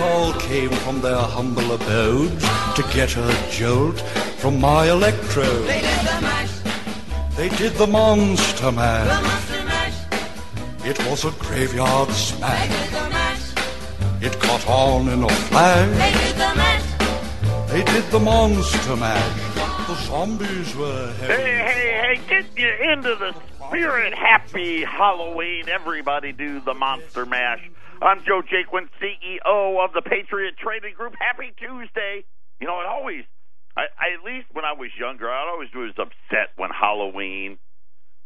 youth all came from their humble abodes to get a jolt from my electrode. They did the mash, They did the monster the mash. monster mash. It was a graveyard smash. They did the mash, It caught on in a flash. they did the mash. They did the monster mash. The zombies were Hey, hey, hey, get you into the spirit. Happy Halloween. Everybody do the Monster Mash. I'm Joe Jaquin, CEO of the Patriot Trading Group. Happy Tuesday. You know, it always, I, I at least when I was younger, I always was upset when Halloween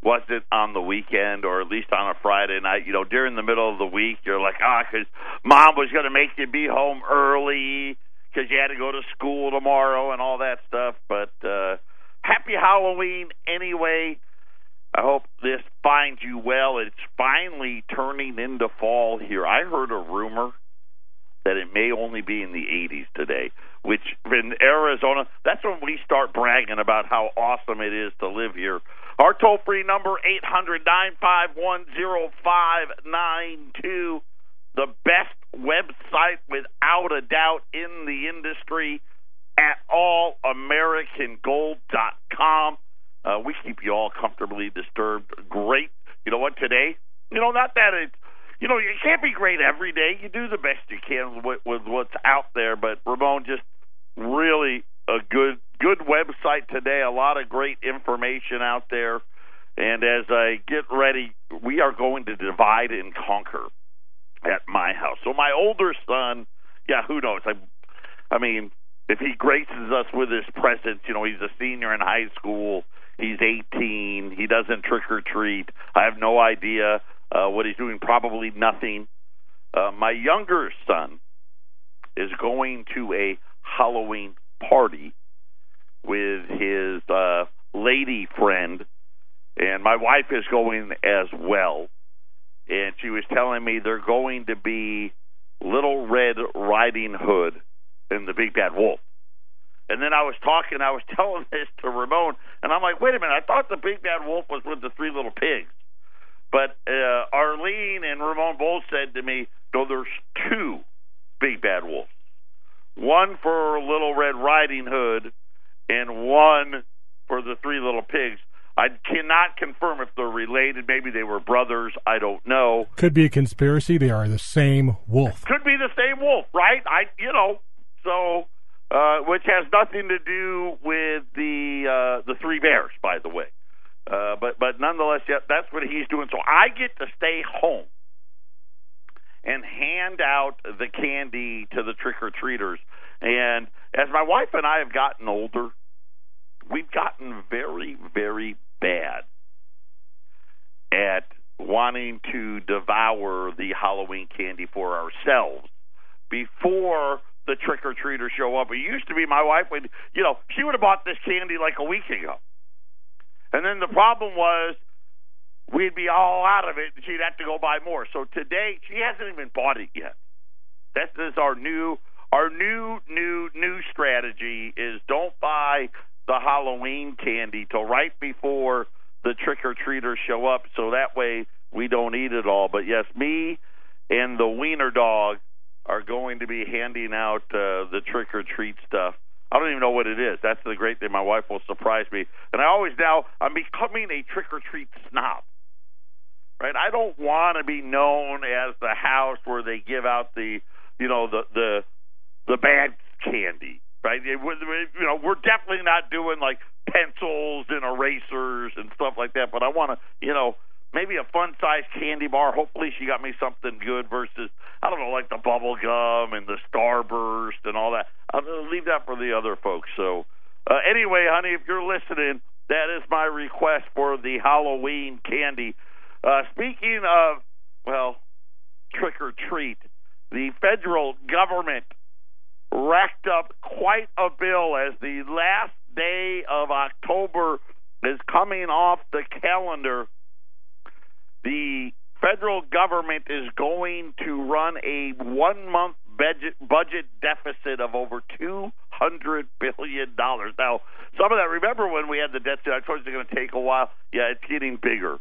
wasn't on the weekend or at least on a Friday night. You know, during the middle of the week, you're like, ah, because mom was going to make you be home early because you had to go to school tomorrow and all that stuff. But uh, happy Halloween anyway. I hope this finds you well. It's finally turning into fall here. I heard a rumor that it may only be in the 80s today, which in Arizona, that's when we start bragging about how awesome it is to live here. Our toll free number, 800 0592. The best website without a doubt in the industry at allamericangold.com. Uh, we keep you all comfortably disturbed. Great. You know what, today? You know, not that it's, you know, you can't be great every day. You do the best you can with, with what's out there. But Ramon, just really a good, good website today. A lot of great information out there. And as I get ready, we are going to divide and conquer at my house. So my older son, yeah, who knows? I, I mean, if he graces us with his presence, you know, he's a senior in high school. He's 18. He doesn't trick or treat. I have no idea uh, what he's doing. Probably nothing. Uh, my younger son is going to a Halloween party with his uh, lady friend, and my wife is going as well. And she was telling me they're going to be Little Red Riding Hood and the Big Bad Wolf. And then I was talking, I was telling this to Ramon, and I'm like, wait a minute, I thought the Big Bad Wolf was with the Three Little Pigs. But uh, Arlene and Ramon both said to me, no, there's two Big Bad Wolves. One for Little Red Riding Hood and one for the Three Little Pigs. I cannot confirm if they're related. Maybe they were brothers. I don't know. Could be a conspiracy. They are the same wolf. Could be the same wolf, right? I, you know, so uh, which has nothing to do with the uh, the three bears, by the way. Uh, but but nonetheless, yeah, that's what he's doing. So I get to stay home and hand out the candy to the trick or treaters. And as my wife and I have gotten older, we've gotten very very bad at wanting to devour the Halloween candy for ourselves before the trick or treaters show up. It used to be my wife would, you know, she would have bought this candy like a week ago. And then the problem was we'd be all out of it and she'd have to go buy more. So today she hasn't even bought it yet. This is our new our new new new strategy is don't buy the Halloween candy till right before the trick or treaters show up so that way we don't eat it all. But yes, me and the wiener dog are going to be handing out uh, the trick or treat stuff. I don't even know what it is. That's the great thing. My wife will surprise me, and I always now I'm becoming a trick or treat snob. Right? I don't want to be known as the house where they give out the you know the the the bad candy. Right? You know, we're definitely not doing like pencils and erasers and stuff like that. But I want to, you know, maybe a fun sized candy bar. Hopefully, she got me something good versus I don't know, like the bubble gum and the Starburst and all that. I'll leave that for the other folks. So, uh, anyway, honey, if you're listening, that is my request for the Halloween candy. Uh, speaking of, well, trick or treat, the federal government racked up quite a bill as the last day of October is coming off the calendar the federal government is going to run a one month budget budget deficit of over two hundred billion dollars. Now, some of that remember when we had the debt told you it's going to take a while. Yeah, it's getting bigger.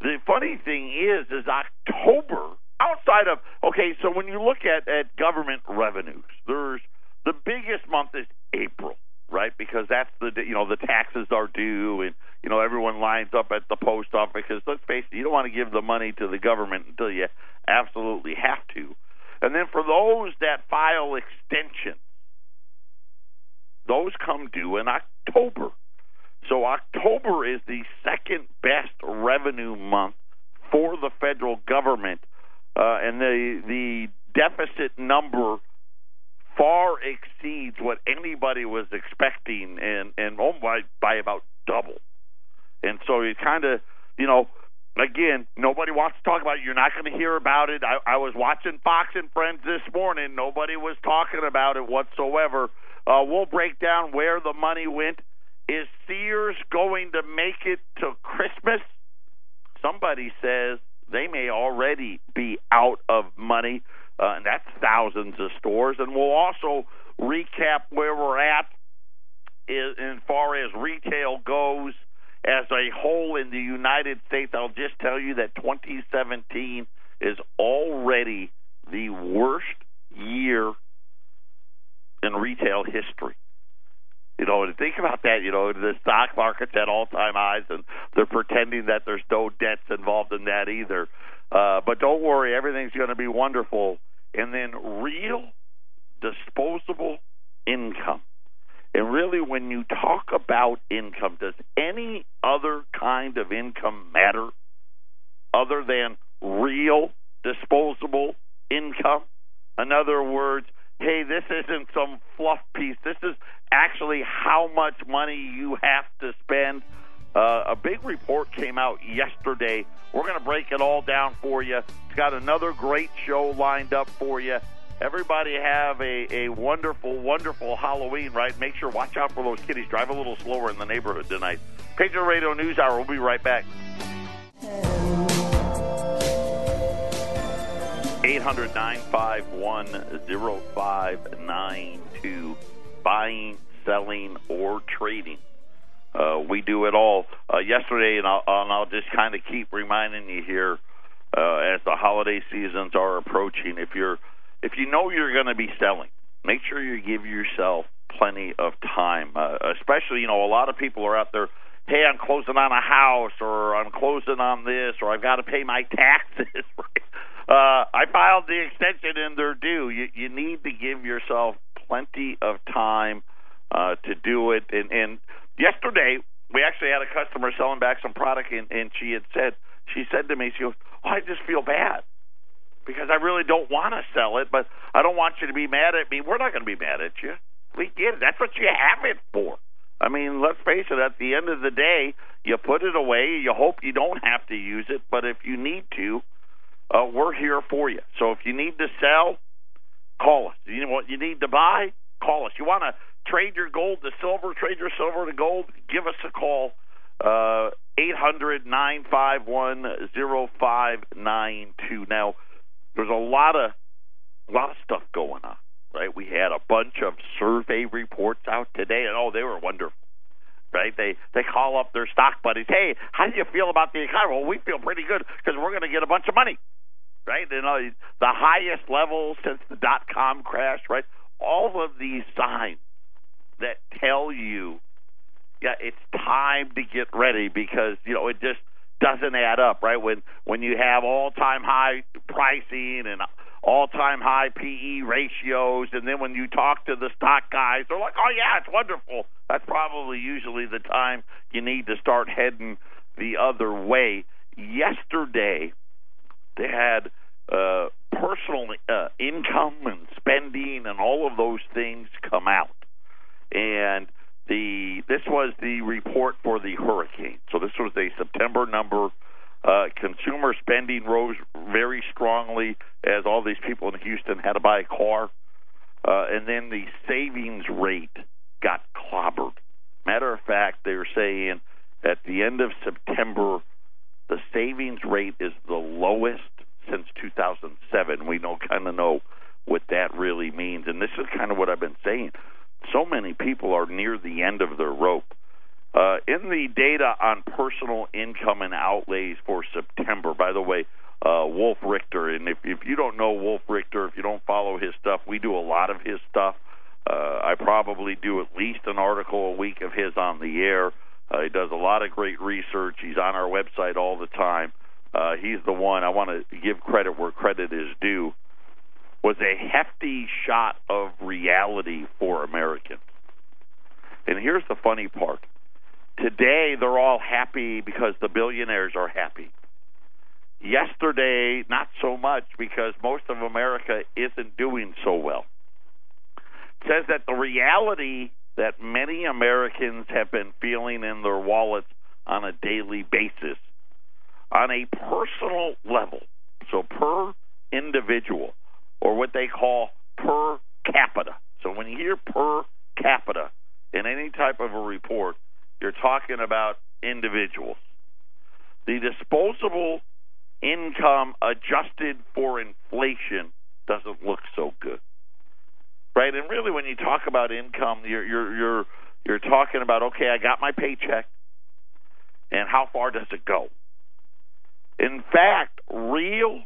The funny thing is, is October outside of okay, so when you look at at government revenues, there's the biggest month is April, right? Because that's the you know the taxes are due, and you know everyone lines up at the post office. Because let's face it, you don't want to give the money to the government until you absolutely have to. And then for those that file extensions, those come due in October. So October is the second best revenue month for the federal government, uh, and the the deficit number far exceeds what anybody was expecting, and and oh by by about double. And so you kind of, you know, again, nobody wants to talk about it. You're not going to hear about it. I, I was watching Fox and Friends this morning. Nobody was talking about it whatsoever. Uh, we'll break down where the money went. Is Sears going to make it to Christmas? Somebody says they may already be out of money, uh, and that's thousands of stores. And we'll also recap where we're at as far as retail goes as a whole in the United States. I'll just tell you that 2017 is already the worst year in retail history. You know, and think about that. You know, the stock market's at all-time highs, and they're pretending that there's no debts involved in that either. Uh, but don't worry, everything's going to be wonderful. And then real disposable income. And really, when you talk about income, does any other kind of income matter other than real disposable income? In other words, hey, this isn't some fluff piece. This is actually how much money you have to spend. Uh, a big report came out yesterday. We're going to break it all down for you. It's got another great show lined up for you. Everybody have a, a wonderful, wonderful Halloween, right? Make sure, watch out for those kitties. Drive a little slower in the neighborhood tonight. Patriot Radio News Hour. We'll be right back. 800 951 0592. Buying, selling, or trading. Uh, we do it all. Uh, yesterday, and I'll, and I'll just kind of keep reminding you here uh, as the holiday seasons are approaching. If you're, if you know you're going to be selling, make sure you give yourself plenty of time. Uh, especially, you know, a lot of people are out there. Hey, I'm closing on a house, or I'm closing on this, or I've got to pay my taxes. uh, I filed the extension, and they're due. You, you need to give yourself plenty of time uh, to do it. And, and yesterday, we actually had a customer selling back some product, and, and she had said, she said to me, she goes, oh, I just feel bad because I really don't want to sell it, but I don't want you to be mad at me. We're not going to be mad at you. We get it. That's what you have it for. I mean, let's face it, at the end of the day, you put it away. You hope you don't have to use it, but if you need to, uh, we're here for you. So if you need to sell, call us. You know what you need to buy? Call us. You want to trade your gold to silver, trade your silver to gold? Give us a call. Uh, eight hundred nine five one zero five nine two. Now, there's a lot of a lot of stuff going on right? We had a bunch of survey reports out today, and oh, they were wonderful. Right? They they call up their stock buddies. Hey, how do you feel about the economy? Well, we feel pretty good because we're going to get a bunch of money. Right? You uh, know, the highest level since the dot com crash. Right? All of these signs that tell you, yeah, it's time to get ready because you know it just doesn't add up. Right? When when you have all time high pricing and all time high PE ratios. And then when you talk to the stock guys, they're like, oh, yeah, it's wonderful. That's probably usually the time you need to start heading the other way. Yesterday, they had uh, personal uh, income and spending and all of those things come out. And the this was the report for the hurricane. So this was a September number uh, consumer spending rose very strongly as all these people in Houston had to buy a car. Uh, and then the savings rate got clobbered. Matter of fact, they're saying at the end of September, the savings rate is the lowest since 2007. We know kind of know what that really means, and this is kind of what I've been saying. People are near the end of their rope. Uh, in the data on personal income and outlays for September, by the way, uh, Wolf Richter. And if if you don't know Wolf Richter, if you don't follow his stuff, we do a lot of his stuff. Uh, I probably do at least an article a week of his on the air. Uh, he does a lot of great research. He's on our website all the time. Uh, he's the one I want to give credit where credit is due. Was a hefty shot of reality for Americans. And here's the funny part. Today they're all happy because the billionaires are happy. Yesterday, not so much because most of America isn't doing so well. It says that the reality that many Americans have been feeling in their wallets on a daily basis, on a personal level, so per individual, or what they call per capita. So when you hear per capita in any type of a report, you're talking about individuals. The disposable income adjusted for inflation doesn't look so good. Right? And really when you talk about income, you're you're you're you're talking about okay, I got my paycheck and how far does it go? In fact, real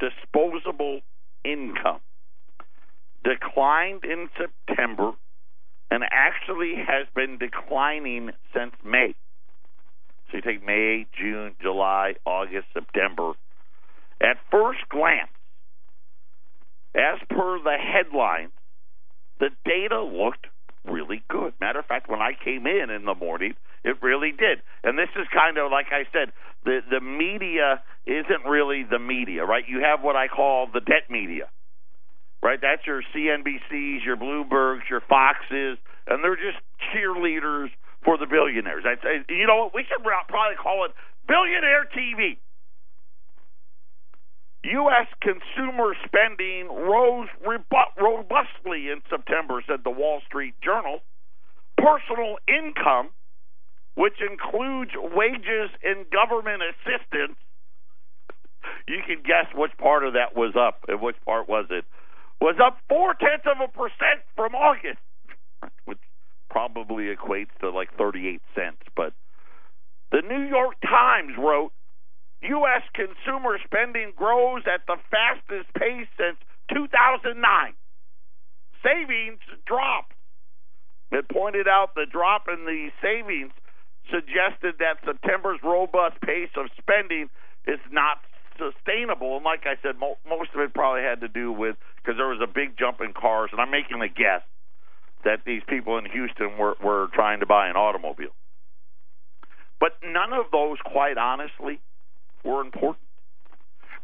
disposable income declined in September and actually has been declining since May. So you take May, June, July, August, September. At first glance, as per the headlines, the data looked really good. Matter of fact, when I came in in the morning, it really did. And this is kind of like I said, the the media isn't really the media, right? You have what I call the debt media. Right? That's your CNBCs, your Bloombergs, your Foxes, and they're just cheerleaders for the billionaires. That's, uh, you know what? We should probably call it billionaire TV. U.S. consumer spending rose robustly in September, said the Wall Street Journal. Personal income, which includes wages and government assistance, you can guess which part of that was up and which part was it, was up four tenths of a percent from August, which probably equates to like 38 cents. But the New York Times wrote U.S. consumer spending grows at the fastest pace since 2009. Savings drop. It pointed out the drop in the savings suggested that September's robust pace of spending is not sustainable. And like I said, mo- most of it probably had to do with because there was a big jump in cars, and I'm making a guess that these people in Houston were, were trying to buy an automobile. But none of those, quite honestly, were important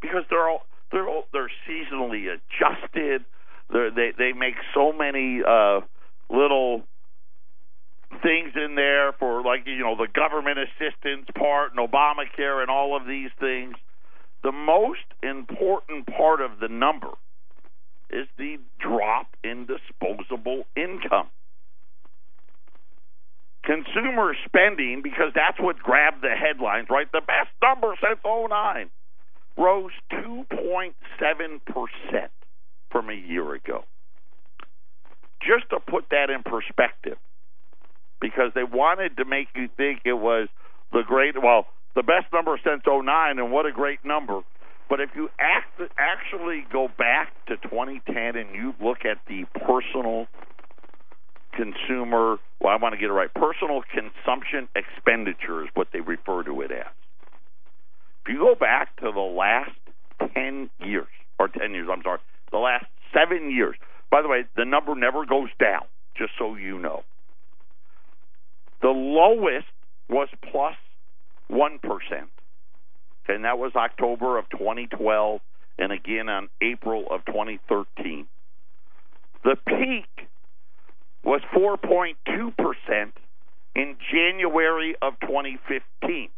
because they're all they're all, they're seasonally adjusted. They're, they they make so many uh, little things in there for like you know the government assistance part and Obamacare and all of these things. The most important part of the number is the drop in disposable income. Consumer spending, because that's what grabbed the headlines, right? The best number since 09 rose 2.7% from a year ago. Just to put that in perspective, because they wanted to make you think it was the great, well, the best number since 09, and what a great number. But if you act, actually go back to 2010 and you look at the personal consumer, well, I want to get it right, personal consumption expenditure is what they refer to it as. If you go back to the last 10 years, or 10 years, I'm sorry, the last seven years, by the way, the number never goes down, just so you know. The lowest was plus 1%, and that was October of 2012 and again on April of 2013. The peak was 4.2% in January of 2015.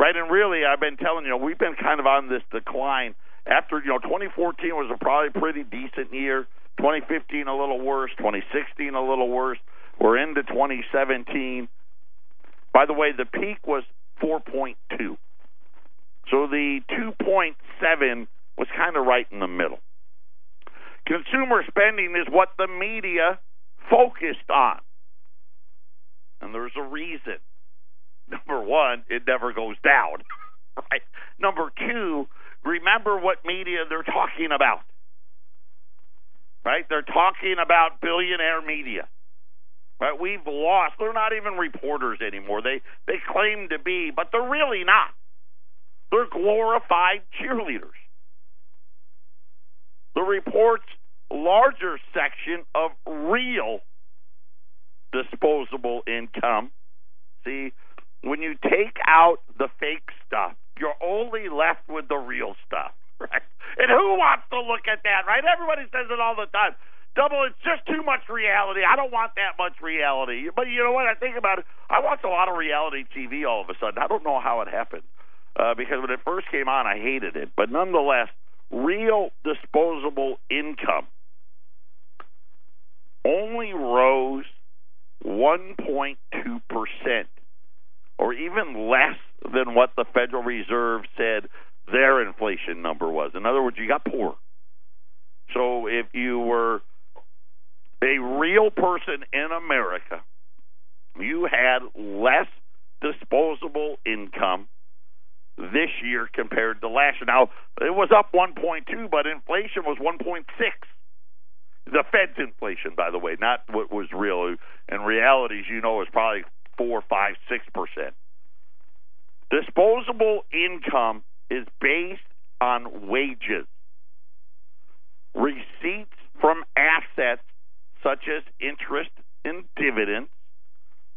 Right, and really, I've been telling you, we've been kind of on this decline. After you know, 2014 was a probably pretty decent year. 2015 a little worse. 2016 a little worse. We're into 2017. By the way, the peak was 4.2. So the 2.7 was kind of right in the middle. Consumer spending is what the media focused on. And there's a reason. Number one, it never goes down. right? Number two, remember what media they're talking about. Right? They're talking about billionaire media. Right? We've lost. They're not even reporters anymore. They they claim to be, but they're really not. They're glorified cheerleaders. The report's larger section of real disposable income. See, when you take out the fake stuff, you're only left with the real stuff, right? And who wants to look at that, right? Everybody says it all the time. Double, it's just too much reality. I don't want that much reality. But you know what? I think about it. I watch a lot of reality TV all of a sudden. I don't know how it happened. Uh, because when it first came on, I hated it. But nonetheless, real disposable income only rose 1.2%, or even less than what the Federal Reserve said their inflation number was. In other words, you got poor. So if you were a real person in America, you had less disposable income this year compared to last year. Now, it was up 1.2, but inflation was 1.6. The Fed's inflation, by the way, not what was real. In reality, as you know, is probably four, five, six percent. Disposable income is based on wages, receipts from assets such as interest and dividends,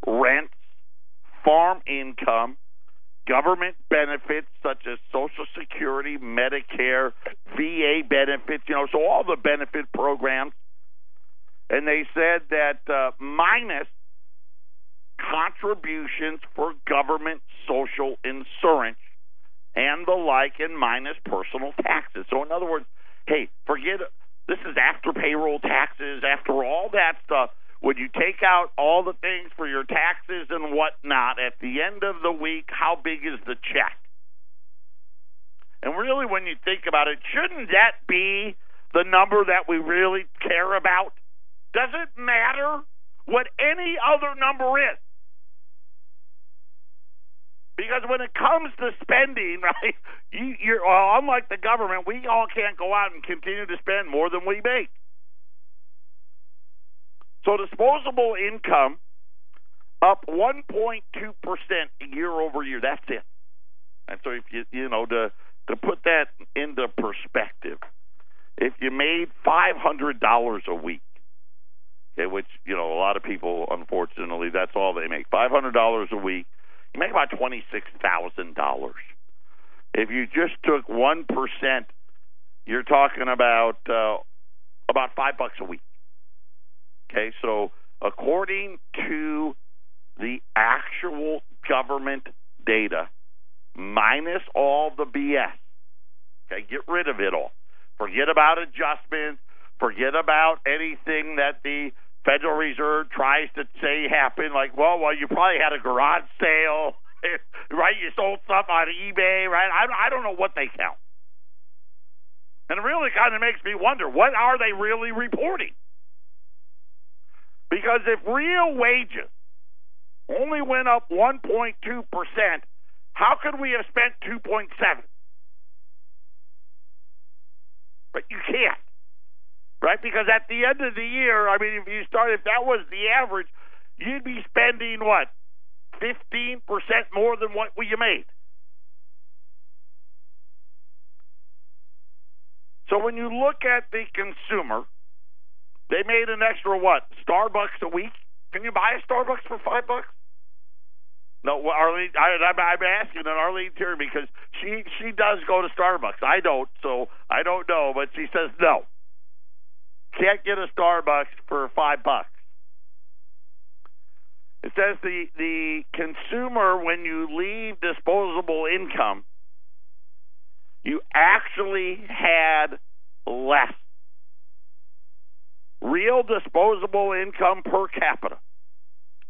rents, farm income, government benefits such as Social Security, Medicare, VA benefits, you know, so all the benefit programs. And they said that uh, minus contributions for government social insurance and the like, and minus personal taxes. So, in other words, hey, forget this is after payroll taxes, after all that stuff. When you take out all the things for your taxes and whatnot, at the end of the week, how big is the check? And really, when you think about it, shouldn't that be the number that we really care about? Does it matter what any other number is? Because when it comes to spending, right, you, you're well, unlike the government, we all can't go out and continue to spend more than we make. So disposable income up 1.2 percent year over year. That's it. And so if you you know to to put that into perspective, if you made five hundred dollars a week, okay, which you know a lot of people unfortunately that's all they make five hundred dollars a week, you make about twenty six thousand dollars. If you just took one percent, you're talking about uh, about five bucks a week. Okay, so according to the actual government data, minus all the BS, okay, get rid of it all. Forget about adjustments. Forget about anything that the Federal Reserve tries to say happened. Like, well, well, you probably had a garage sale, right? You sold stuff on eBay, right? I, I don't know what they count. And it really kind of makes me wonder what are they really reporting? Because if real wages only went up 1.2%, how could we have spent 2.7? But you can't. Right? Because at the end of the year, I mean if you start if that was the average, you'd be spending what? 15% more than what you made. So when you look at the consumer, they made an extra what? Starbucks a week? Can you buy a Starbucks for five bucks? No, Arlene. I, I'm, I'm asking an Arlene Terry because she she does go to Starbucks. I don't, so I don't know. But she says no. Can't get a Starbucks for five bucks. It says the the consumer when you leave disposable income, you actually had less real disposable income per capita,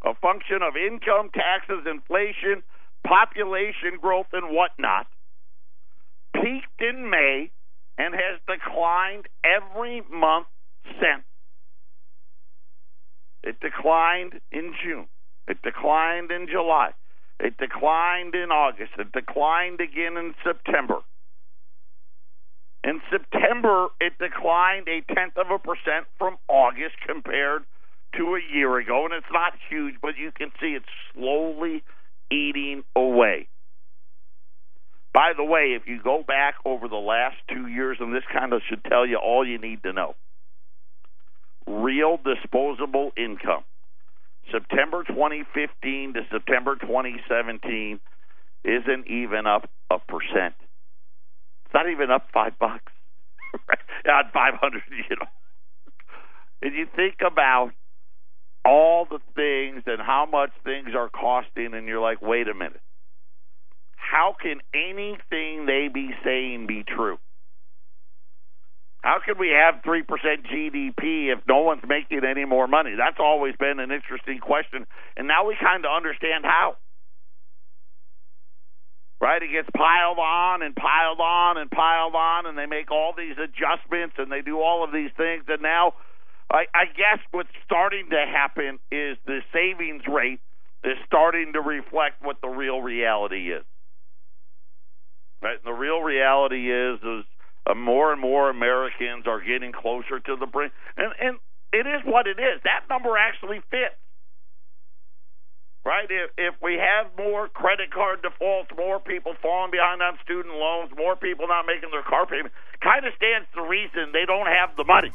a function of income, taxes, inflation, population growth, and whatnot, peaked in May and has declined every month since. It declined in June. It declined in July. It declined in August. It declined again in September. In September, it declined a tenth of a percent from August compared to a year ago, and it's not huge, but you can see it's slowly eating away. By the way, if you go back over the last two years, and this kind of should tell you all you need to know real disposable income, September 2015 to September 2017, isn't even up a percent. It's not even up five bucks. Not 500, you know. And you think about all the things and how much things are costing, and you're like, wait a minute. How can anything they be saying be true? How can we have 3% GDP if no one's making any more money? That's always been an interesting question. And now we kind of understand how. Right? It gets piled on and piled on and piled on, and they make all these adjustments and they do all of these things. And now, I, I guess what's starting to happen is the savings rate is starting to reflect what the real reality is. Right? And the real reality is is uh, more and more Americans are getting closer to the brink, and and it is what it is. That number actually fits. Right? If if we have more credit card defaults, more people falling behind on student loans, more people not making their car payment, kind of stands to reason they don't have the money.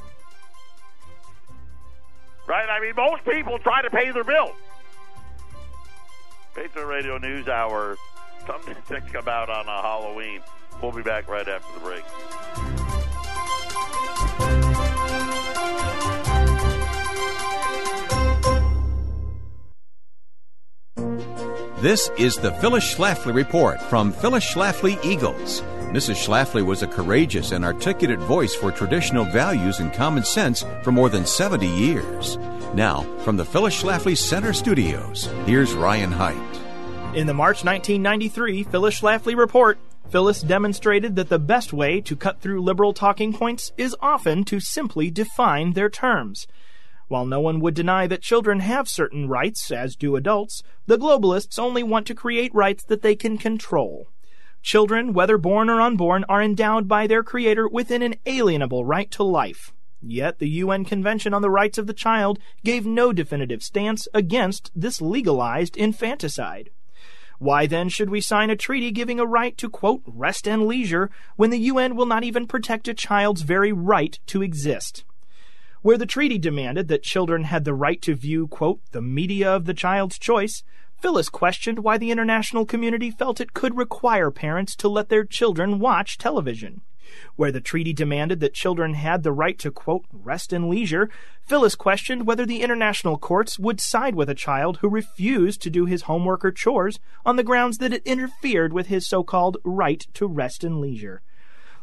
Right? I mean, most people try to pay their bills. Patriot Radio News Hour something to think about on a Halloween. We'll be back right after the break. This is the Phyllis Schlafly Report from Phyllis Schlafly Eagles. Mrs. Schlafly was a courageous and articulate voice for traditional values and common sense for more than 70 years. Now, from the Phyllis Schlafly Center Studios, here's Ryan Haidt. In the March 1993 Phyllis Schlafly report, Phyllis demonstrated that the best way to cut through liberal talking points is often to simply define their terms. While no one would deny that children have certain rights, as do adults, the globalists only want to create rights that they can control. Children, whether born or unborn, are endowed by their Creator with an inalienable right to life. Yet the UN Convention on the Rights of the Child gave no definitive stance against this legalized infanticide. Why then should we sign a treaty giving a right to, quote, rest and leisure when the UN will not even protect a child's very right to exist? Where the treaty demanded that children had the right to view, quote, the media of the child's choice, Phyllis questioned why the international community felt it could require parents to let their children watch television. Where the treaty demanded that children had the right to, quote, rest and leisure, Phyllis questioned whether the international courts would side with a child who refused to do his homework or chores on the grounds that it interfered with his so called right to rest and leisure.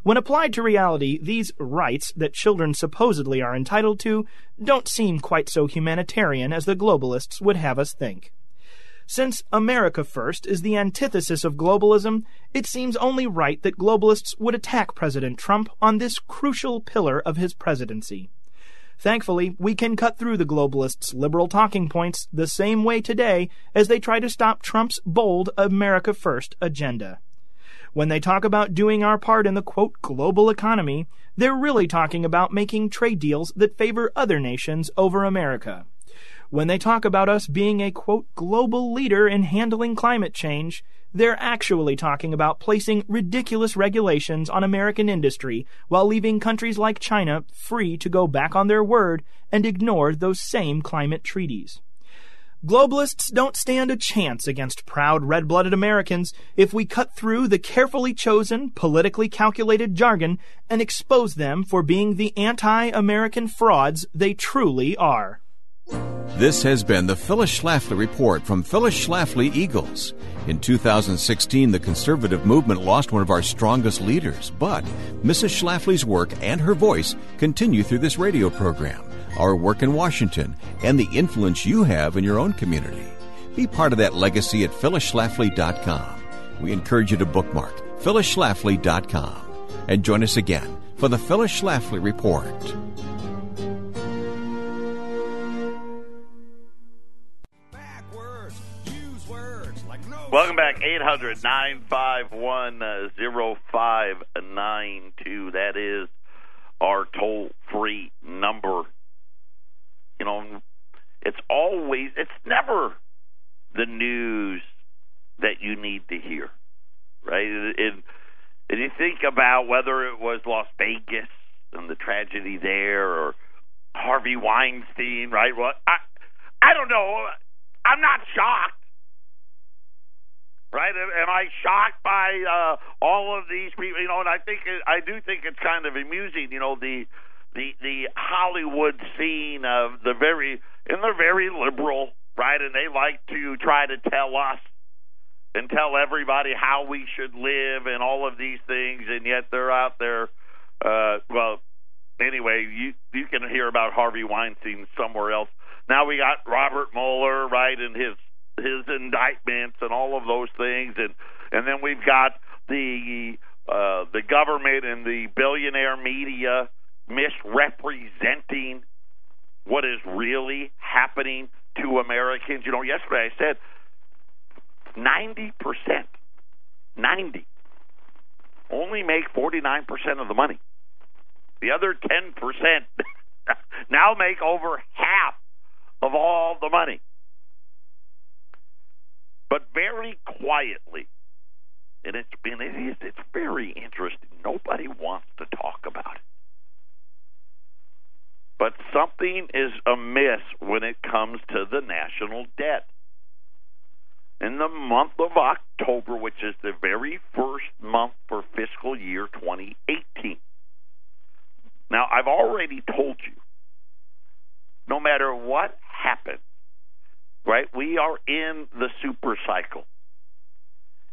When applied to reality, these rights that children supposedly are entitled to don't seem quite so humanitarian as the globalists would have us think. Since America First is the antithesis of globalism, it seems only right that globalists would attack President Trump on this crucial pillar of his presidency. Thankfully, we can cut through the globalists' liberal talking points the same way today as they try to stop Trump's bold America First agenda. When they talk about doing our part in the quote global economy, they're really talking about making trade deals that favor other nations over America. When they talk about us being a quote global leader in handling climate change, they're actually talking about placing ridiculous regulations on American industry while leaving countries like China free to go back on their word and ignore those same climate treaties. Globalists don't stand a chance against proud red blooded Americans if we cut through the carefully chosen, politically calculated jargon and expose them for being the anti American frauds they truly are. This has been the Phyllis Schlafly Report from Phyllis Schlafly Eagles. In 2016, the conservative movement lost one of our strongest leaders, but Mrs. Schlafly's work and her voice continue through this radio program, our work in Washington, and the influence you have in your own community. Be part of that legacy at phyllisschlafly.com. We encourage you to bookmark phyllisschlafly.com and join us again for the Phyllis Schlafly Report. Welcome back, Eight hundred nine five one zero five nine two. That is our toll free number. You know, it's always, it's never the news that you need to hear, right? And, and you think about whether it was Las Vegas and the tragedy there or Harvey Weinstein, right? Well, I, I don't know. I'm not shocked right? Am I shocked by uh, all of these people? You know, and I think I do think it's kind of amusing. You know, the the the Hollywood scene of the very and they're very liberal, right? And they like to try to tell us and tell everybody how we should live and all of these things, and yet they're out there. Uh, well, anyway, you you can hear about Harvey Weinstein somewhere else. Now we got Robert Mueller, right, and his his indictments and all of those things, and and then we've got the uh, the government and the billionaire media misrepresenting what is really happening to Americans. You know, yesterday I said ninety percent, ninety, only make forty nine percent of the money. The other ten percent now make over half of all the money but very quietly. And it's been it is it's very interesting. Nobody wants to talk about it. But something is amiss when it comes to the national debt. In the month of October, which is the very first month for fiscal year 2018. Now, I've already told you, no matter what happens, right? We are in the super cycle.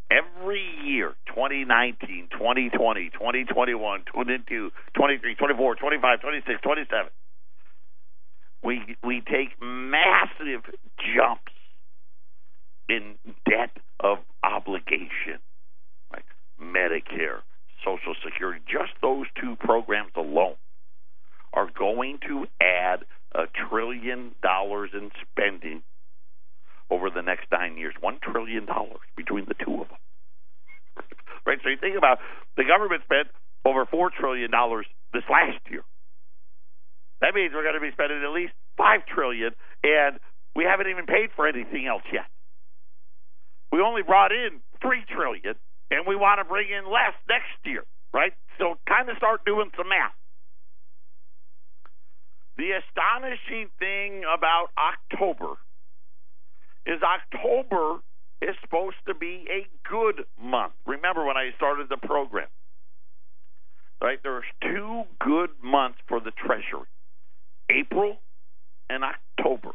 Every year, 2019, 2020, 2021, 22, 23, 24, 25, 26, 27, we, we take massive jumps in debt of obligation, like Medicare, Social Security. Just those two programs alone are going to add a trillion dollars in spending over the next nine years. One trillion dollars between the two of them. right? So you think about the government spent over four trillion dollars this last year. That means we're going to be spending at least five trillion, and we haven't even paid for anything else yet. We only brought in three trillion, and we want to bring in less next year, right? So kind of start doing some math. The astonishing thing about October is October is supposed to be a good month. Remember when I started the program, right? There's two good months for the Treasury, April and October.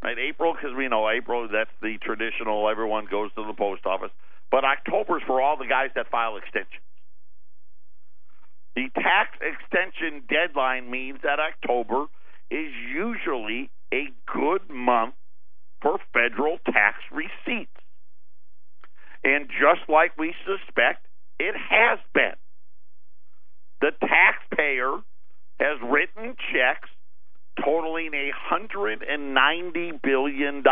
Right, April because we know April that's the traditional. Everyone goes to the post office, but October's for all the guys that file extensions. The tax extension deadline means that October is usually a good month for federal tax receipts. And just like we suspect, it has been. The taxpayer has written checks totaling $190 billion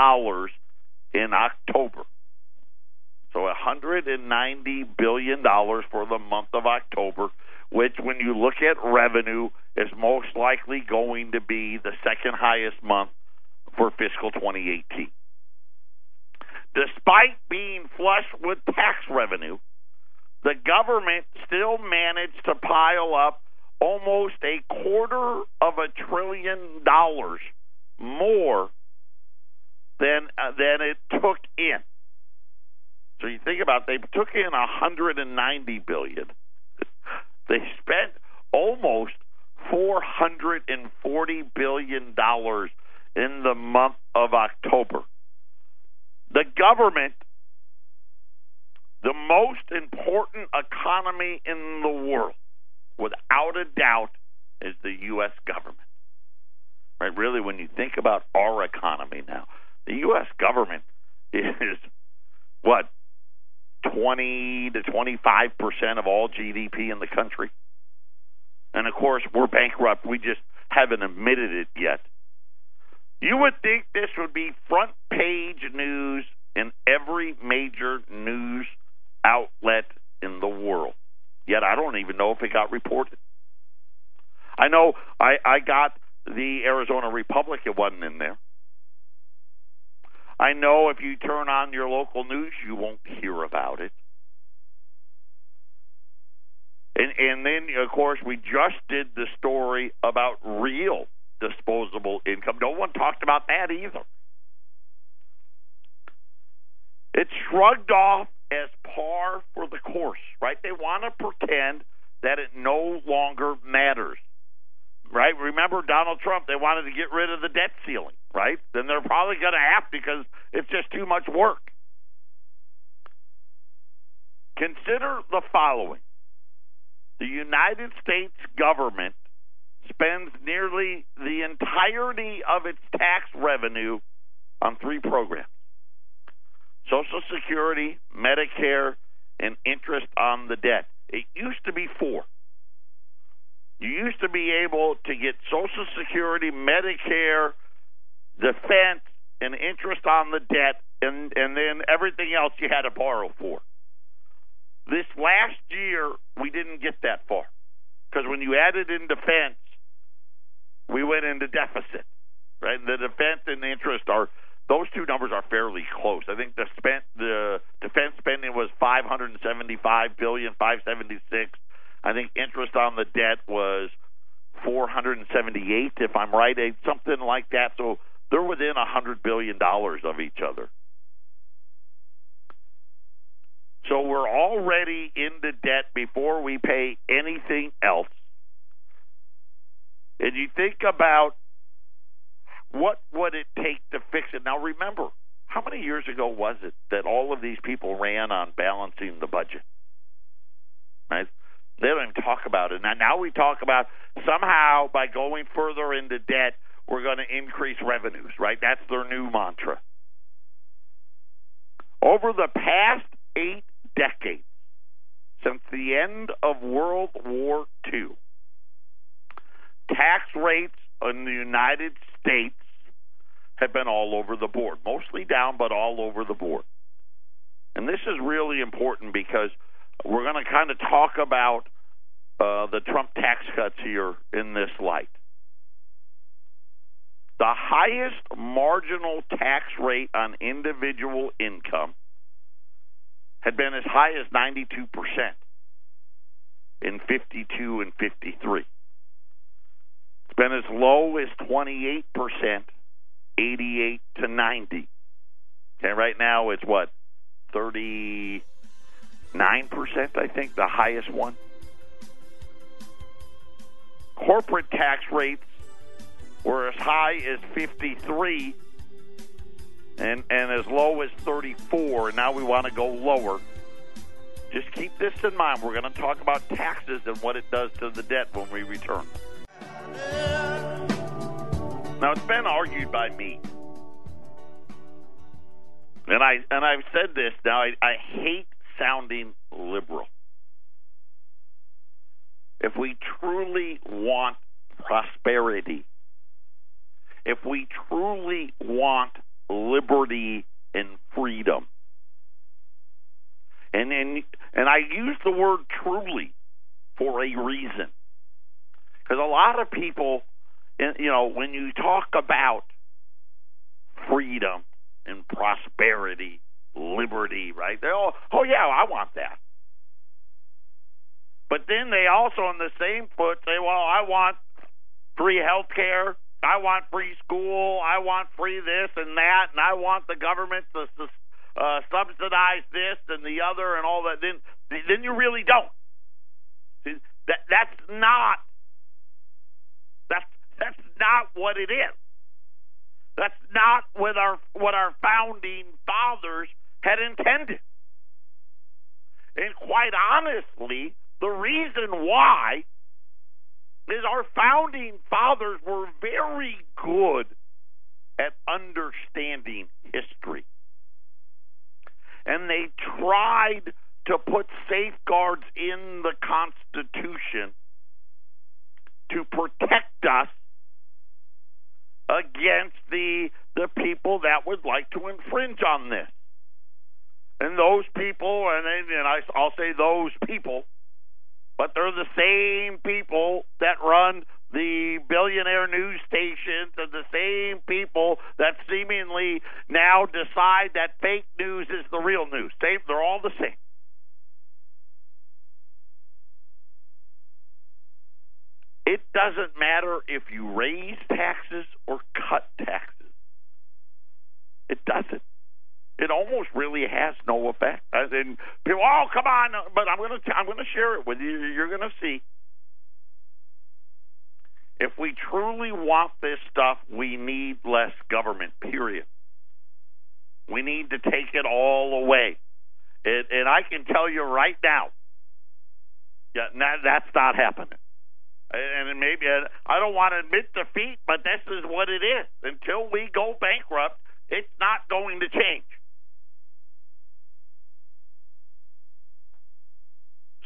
in October. So $190 billion for the month of October, which, when you look at revenue, is most likely going to be the second highest month for fiscal 2018. Despite being flush with tax revenue, the government still managed to pile up almost a quarter of a trillion dollars more than uh, than it took in. So you think about it, they took in 190 billion. They spent almost 440 billion dollars in the month of October. The government, the most important economy in the world, without a doubt, is the U.S. government. Right? Really, when you think about our economy now, the U.S. government is what 20 to 25 percent of all GDP in the country. And of course, we're bankrupt. We just haven't admitted it yet. You would think this would be front page news in every major news outlet in the world. Yet I don't even know if it got reported. I know I, I got the Arizona Republic, it wasn't in there. I know if you turn on your local news, you won't hear about it. And, and then, of course, we just did the story about real disposable income. No one talked about that either. It's shrugged off as par for the course, right? They want to pretend that it no longer matters, right? Remember Donald Trump, they wanted to get rid of the debt ceiling, right? Then they're probably going to have because it's just too much work. Consider the following the United States government spends nearly the entirety of its tax revenue on three programs Social Security, Medicare, and interest on the debt. It used to be four. You used to be able to get Social Security, Medicare, defense, and interest on the debt, and, and then everything else you had to borrow for. This last year, we didn't get that far. Because when you added in defense, we went into deficit. Right? The defense and interest are those two numbers are fairly close. I think the spent the defense spending was 575 billion, 576. I think interest on the debt was 478 if I'm right, eh, something like that. So they're within a 100 billion dollars of each other. So we're already into debt before we pay anything else. And you think about what would it take to fix it? Now, remember, how many years ago was it that all of these people ran on balancing the budget? Right? They don't even talk about it. Now, now we talk about somehow by going further into debt, we're going to increase revenues, right? That's their new mantra. Over the past eight decades, since the end of World War II, tax rates in the United States have been all over the board, mostly down, but all over the board. And this is really important because we're going to kind of talk about uh, the Trump tax cuts here in this light. The highest marginal tax rate on individual income had been as high as 92% in 52 and 53. Been as low as 28% 88 to 90. Okay, right now it's what 39 percent, I think, the highest one. Corporate tax rates were as high as 53 and and as low as 34, and now we want to go lower. Just keep this in mind. We're going to talk about taxes and what it does to the debt when we return. Now it's been argued by me, and I and I've said this. Now I, I hate sounding liberal. If we truly want prosperity, if we truly want liberty and freedom, and and and I use the word truly for a reason, because a lot of people you know, when you talk about freedom and prosperity, liberty, right? They all, oh yeah, I want that. But then they also, in the same foot, say, well, I want free health care. I want free school. I want free this and that, and I want the government to uh, subsidize this and the other and all that. Then, then you really don't. That that's not that's not what it is. That's not what our what our founding fathers had intended. And quite honestly, the reason why is our founding fathers were very good at understanding history. And they tried to put safeguards in the Constitution to protect us against the the people that would like to infringe on this. And those people, and, and I, I'll say those people, but they're the same people that run the billionaire news stations and the same people that seemingly now decide that fake news is the real news. Same, they're all the same. It doesn't matter if you raise taxes or cut taxes. It doesn't. It almost really has no effect. In, people, oh come on! But I'm gonna I'm gonna share it with you. You're gonna see. If we truly want this stuff, we need less government. Period. We need to take it all away. It, and I can tell you right now, yeah, that, that's not happening. And maybe I don't want to admit defeat, but this is what it is. Until we go bankrupt, it's not going to change.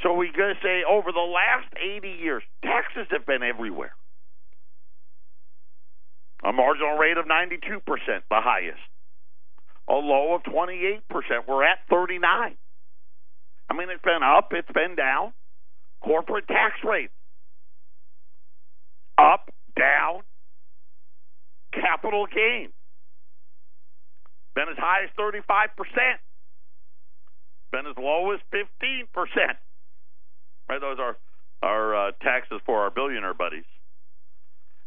So we're going to say over the last 80 years, taxes have been everywhere. A marginal rate of 92%, the highest. A low of 28%. We're at 39. I mean, it's been up, it's been down. Corporate tax rates up, down. Capital gains been as high as 35%. Been as low as 15%. Right, those are our uh, taxes for our billionaire buddies.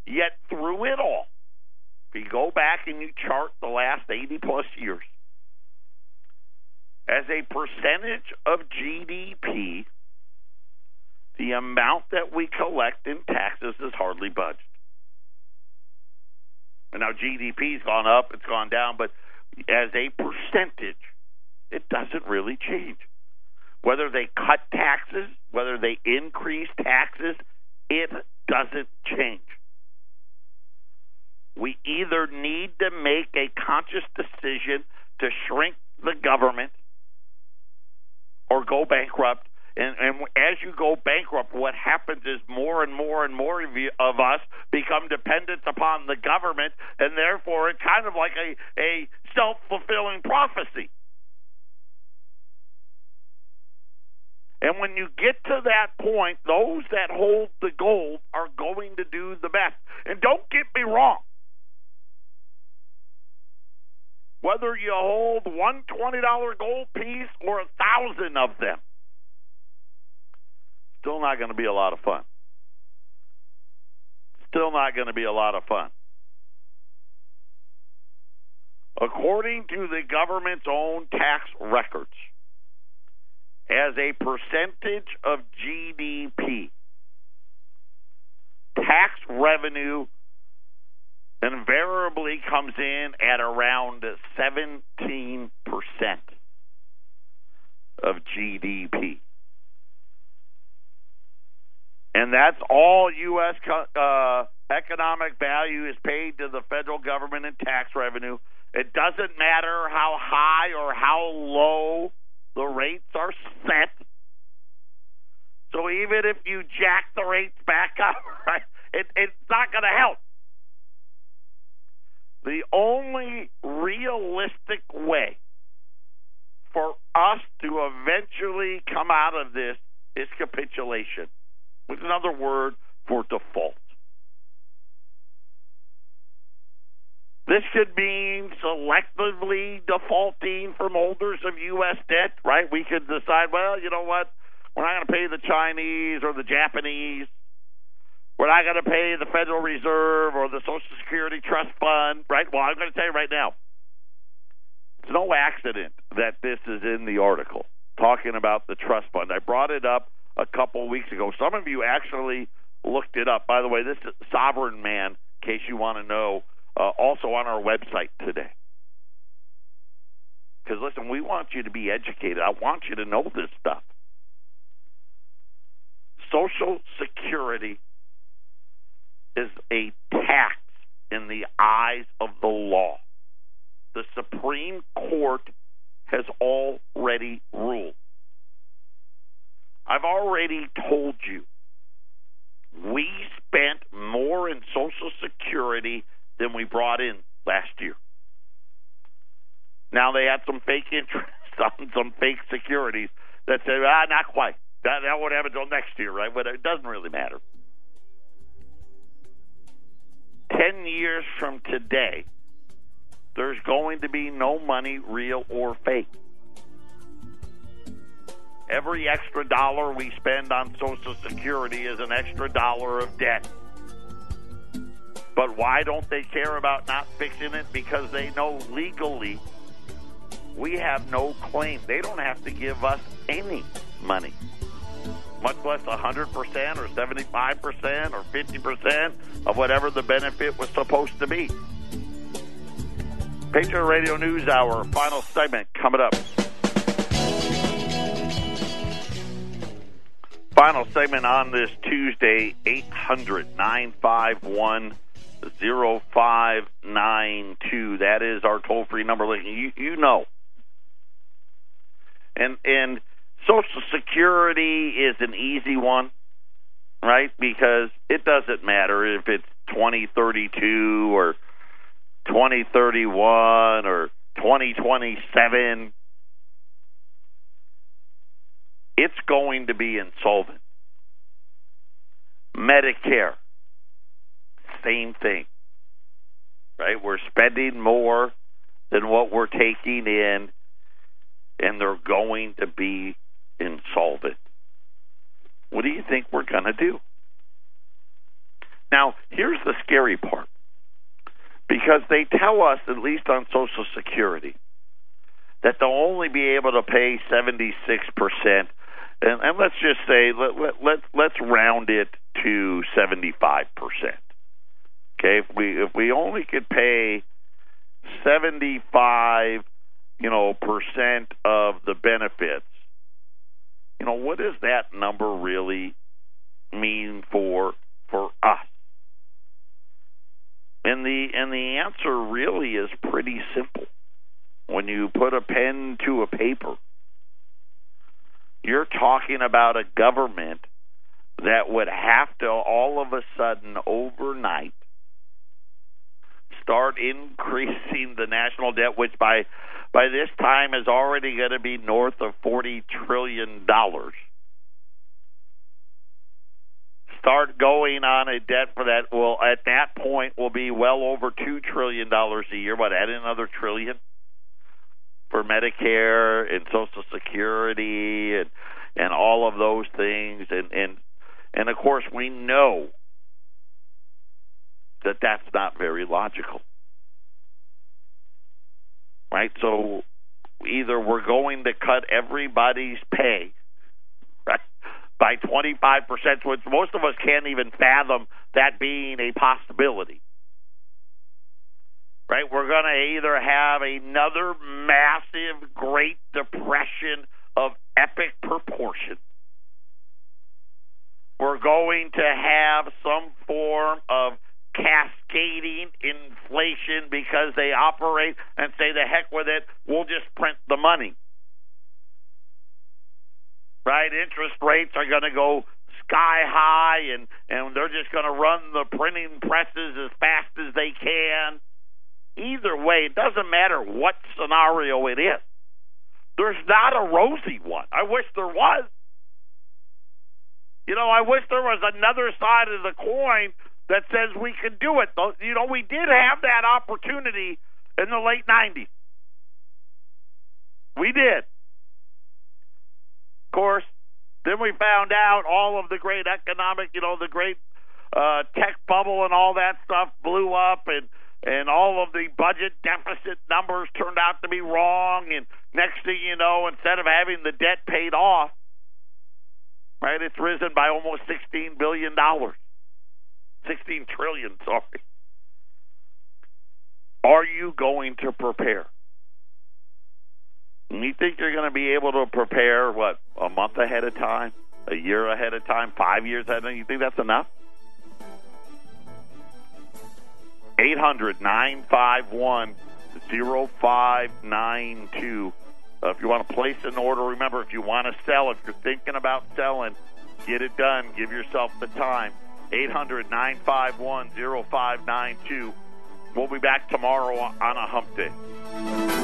Yet through it all, if you go back and you chart the last 80 plus years, as a percentage of GDP, the amount that we collect in taxes is hardly budged. And now GDP's gone up, it's gone down, but as a percentage, it doesn't really change. Whether they cut taxes, whether they increase taxes, it doesn't change. We either need to make a conscious decision to shrink the government or go bankrupt and, and as you go bankrupt, what happens is more and more and more of, us become dependent upon the government, and therefore it's kind of like a, a self fulfilling prophecy. And when you get to that point, those that hold the gold are going to do the best. And don't get me wrong. Whether you hold one $20 gold piece or a thousand of them, Still not going to be a lot of fun. Still not going to be a lot of fun. According to the government's own tax records, as a percentage of GDP, tax revenue invariably comes in at around 17% of GDP and that's all U.S. Co- Uh, economic value is paid to the federal government in tax revenue. It doesn't matter how high or how low the rates are set. So even if you jack the rates back up, right, it, it's not going to help. The only realistic way for us to eventually come out of this is capitulation with another word for default. This could mean selectively defaulting from holders of U.S. debt, right? We could decide, well, you know what? We're not going to pay the Chinese or the Japanese. We're not going to pay the Federal Reserve or the Social Security Trust Fund, right? Well, I'm going to tell you right now, it's no accident that this is in the article talking about the trust fund. I brought it up a couple weeks ago. Some of you actually looked it up. By the way, this is Sovereign Man, in case you want to know, uh, also on our website today. Because listen, we want you to be educated. I want you to know this stuff. Social Security is a tax in the eyes of the law. The Supreme Court has already ruled. I've already told you we spent more in Social Security than we brought in last year. Now they had some fake interest on some fake securities that say, ah, not quite. That that won't happen until next year, right? But it doesn't really matter. Ten years from today, there's going to be no money, real or fake. Every extra dollar we spend on Social Security is an extra dollar of debt. But why don't they care about not fixing it? Because they know legally we have no claim. They don't have to give us any money, much less 100% or 75% or 50% of whatever the benefit was supposed to be. Patriot Radio News Hour, final segment coming up. Final segment on this Tuesday, 800 951 0592. That is our toll free number. You, you know. And, and Social Security is an easy one, right? Because it doesn't matter if it's 2032 or 2031 or 2027 it's going to be insolvent. Medicare, same thing. Right? We're spending more than what we're taking in, and they're going to be insolvent. What do you think we're going to do? Now, here's the scary part. Because they tell us, at least on Social Security, that they'll only be able to pay 76% and, and let's just say let, let let let's round it to seventy five percent. Okay, if we if we only could pay seventy five, you know, percent of the benefits, you know, what does that number really mean for for us? And the and the answer really is pretty simple. When you put a pen to a paper, you're talking about a government that would have to all of a sudden overnight start increasing the national debt, which by by this time is already going to be north of forty trillion dollars. Start going on a debt for that will at that point will be well over two trillion dollars a year. But add another trillion for Medicare and Social Security and and all of those things and and and of course we know that that's not very logical. Right? So either we're going to cut everybody's pay right by 25%, which most of us can't even fathom that being a possibility right? We're going to either have another massive Great Depression of epic proportion. We're going to have some form of cascading inflation because they operate and say, the heck with it, we'll just print the money. Right? Interest rates are going to go sky high and, and they're just going to run the printing presses as fast as they can Either way, it doesn't matter what scenario it is. There's not a rosy one. I wish there was. You know, I wish there was another side of the coin that says we can do it. You know, we did have that opportunity in the late 90s. We did. Of course, then we found out all of the great economic, you know, the great uh, tech bubble and all that stuff blew up, and and all of the budget deficit numbers turned out to be wrong. And next thing you know, instead of having the debt paid off, right, it's risen by almost $16 billion. 16 trillion, sorry. Are you going to prepare? You think you're going to be able to prepare, what, a month ahead of time, a year ahead of time, five years ahead of time? You think that's enough? 800 951 0592. Uh, if you want to place an order, remember, if you want to sell, if you're thinking about selling, get it done. Give yourself the time. 800 951 0592. We'll be back tomorrow on a hump day.